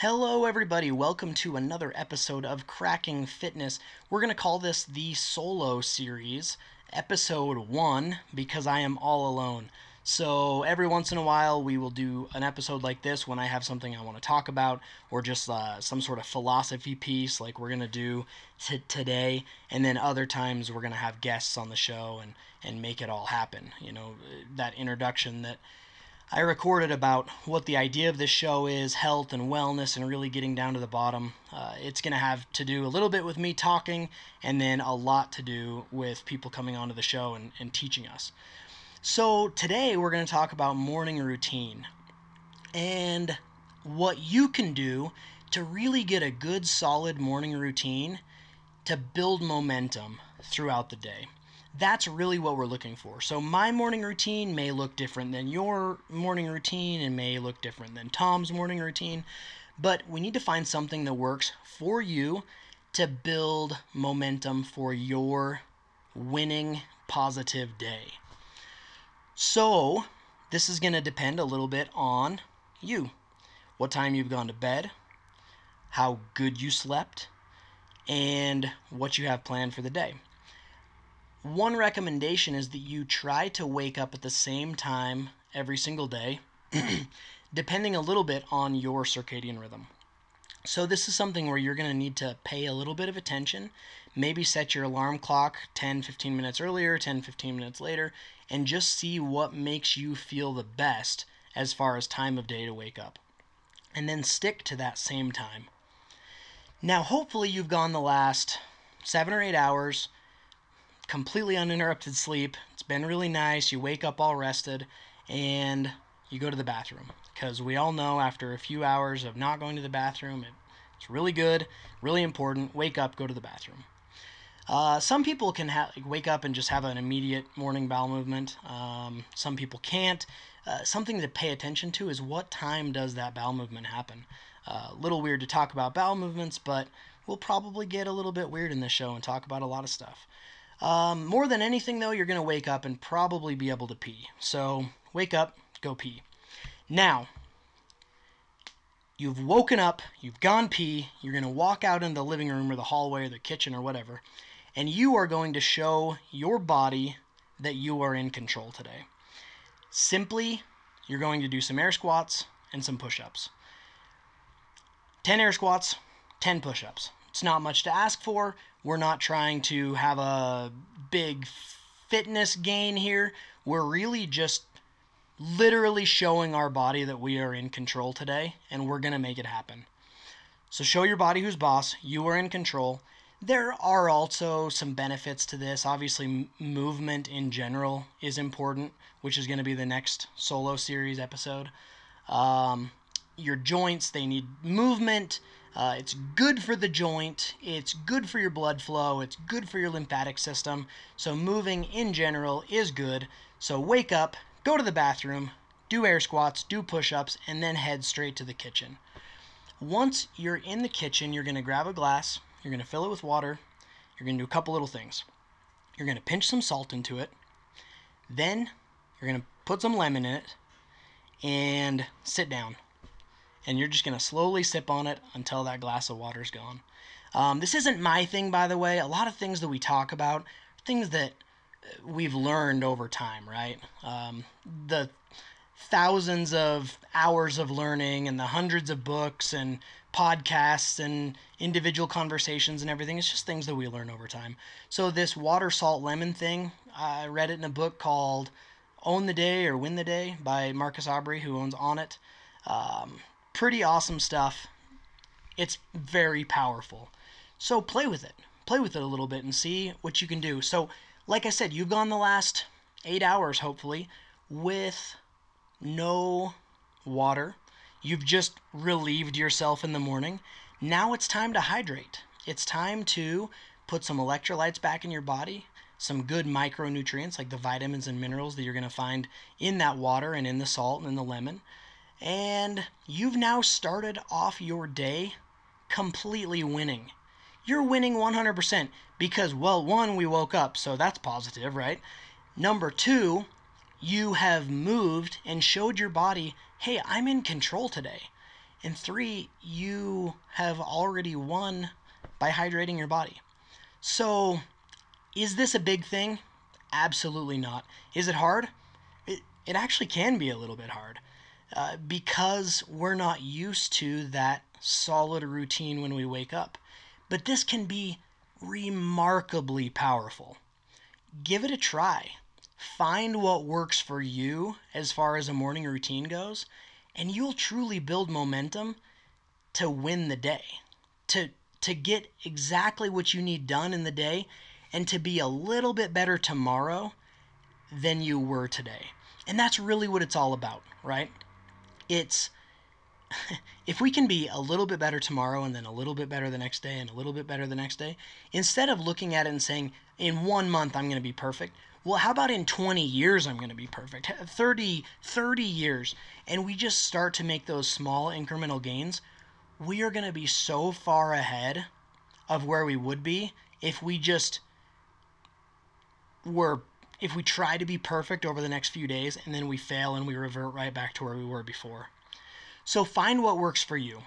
Hello, everybody. Welcome to another episode of Cracking Fitness. We're going to call this the solo series, episode one, because I am all alone. So, every once in a while, we will do an episode like this when I have something I want to talk about, or just uh, some sort of philosophy piece like we're going to do t- today. And then other times, we're going to have guests on the show and, and make it all happen. You know, that introduction that I recorded about what the idea of this show is health and wellness and really getting down to the bottom. Uh, it's going to have to do a little bit with me talking and then a lot to do with people coming onto the show and, and teaching us. So, today we're going to talk about morning routine and what you can do to really get a good, solid morning routine to build momentum throughout the day that's really what we're looking for. So my morning routine may look different than your morning routine and may look different than Tom's morning routine, but we need to find something that works for you to build momentum for your winning positive day. So, this is going to depend a little bit on you. What time you've gone to bed, how good you slept, and what you have planned for the day. One recommendation is that you try to wake up at the same time every single day, depending a little bit on your circadian rhythm. So, this is something where you're going to need to pay a little bit of attention. Maybe set your alarm clock 10 15 minutes earlier, 10 15 minutes later, and just see what makes you feel the best as far as time of day to wake up. And then stick to that same time. Now, hopefully, you've gone the last seven or eight hours completely uninterrupted sleep. It's been really nice. You wake up all rested and you go to the bathroom. Because we all know after a few hours of not going to the bathroom, it, it's really good, really important. Wake up, go to the bathroom. Uh, some people can ha- wake up and just have an immediate morning bowel movement. Um, some people can't. Uh, something to pay attention to is what time does that bowel movement happen. A uh, little weird to talk about bowel movements, but we'll probably get a little bit weird in this show and talk about a lot of stuff. Um, more than anything, though, you're going to wake up and probably be able to pee. So wake up, go pee. Now, you've woken up, you've gone pee, you're going to walk out in the living room or the hallway or the kitchen or whatever, and you are going to show your body that you are in control today. Simply, you're going to do some air squats and some push ups. 10 air squats, 10 push ups. It's not much to ask for. We're not trying to have a big fitness gain here. We're really just literally showing our body that we are in control today and we're going to make it happen. So show your body who's boss. You are in control. There are also some benefits to this. Obviously, movement in general is important, which is going to be the next solo series episode. Um, your joints, they need movement. Uh, it's good for the joint, it's good for your blood flow, it's good for your lymphatic system. So, moving in general is good. So, wake up, go to the bathroom, do air squats, do push ups, and then head straight to the kitchen. Once you're in the kitchen, you're going to grab a glass, you're going to fill it with water, you're going to do a couple little things. You're going to pinch some salt into it, then you're going to put some lemon in it, and sit down and you're just going to slowly sip on it until that glass of water is gone. Um, this isn't my thing, by the way. A lot of things that we talk about things that uh, we've learned over time, right? Um, the thousands of hours of learning and the hundreds of books and podcasts and individual conversations and everything. It's just things that we learn over time. So, this water, salt, lemon thing, I read it in a book called Own the Day or Win the Day by Marcus Aubrey, who owns Onnit. Um, pretty awesome stuff. It's very powerful. So play with it. Play with it a little bit and see what you can do. So, like I said, you've gone the last eight hours, hopefully, with no water. You've just relieved yourself in the morning. Now it's time to hydrate. It's time to put some electrolytes back in your body, some good micronutrients like the vitamins and minerals that you're going to find in that water and in the salt and in the lemon and you've now started off your day completely winning. You're winning 100% because, well, one, we woke up, so that's positive, right? Number two, you have moved and showed your body, hey, I'm in control today. And three, you have already won by hydrating your body. So, is this a big thing? Absolutely not. Is it hard? It, it actually can be a little bit hard uh, because we're not used to that solid routine when we wake up. But this can be remarkably powerful. Give it a try. Find what works for you as far as a morning routine goes, and you'll truly build momentum to win the day. To to get exactly what you need done in the day and to be a little bit better tomorrow than you were today. And that's really what it's all about, right? It's if we can be a little bit better tomorrow and then a little bit better the next day and a little bit better the next day, instead of looking at it and saying, in one month I'm going to be perfect, well, how about in 20 years I'm going to be perfect? 30, 30 years. And we just start to make those small incremental gains. We are going to be so far ahead of where we would be if we just were if we try to be perfect over the next few days and then we fail and we revert right back to where we were before. So find what works for you.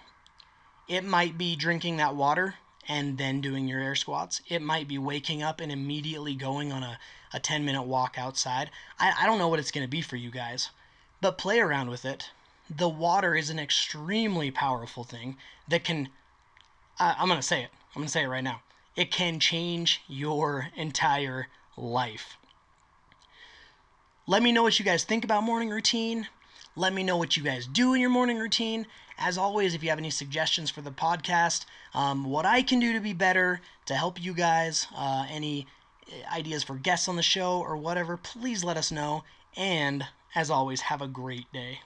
It might be drinking that water and then doing your air squats. It might be waking up and immediately going on a, a 10 minute walk outside. I, I don't know what it's going to be for you guys, but play around with it. The water is an extremely powerful thing that can, uh, I'm going to say it. I'm going to say it right now. It can change your entire life. Let me know what you guys think about morning routine. Let me know what you guys do in your morning routine. As always, if you have any suggestions for the podcast, um, what I can do to be better to help you guys, uh, any ideas for guests on the show or whatever, please let us know. And as always, have a great day.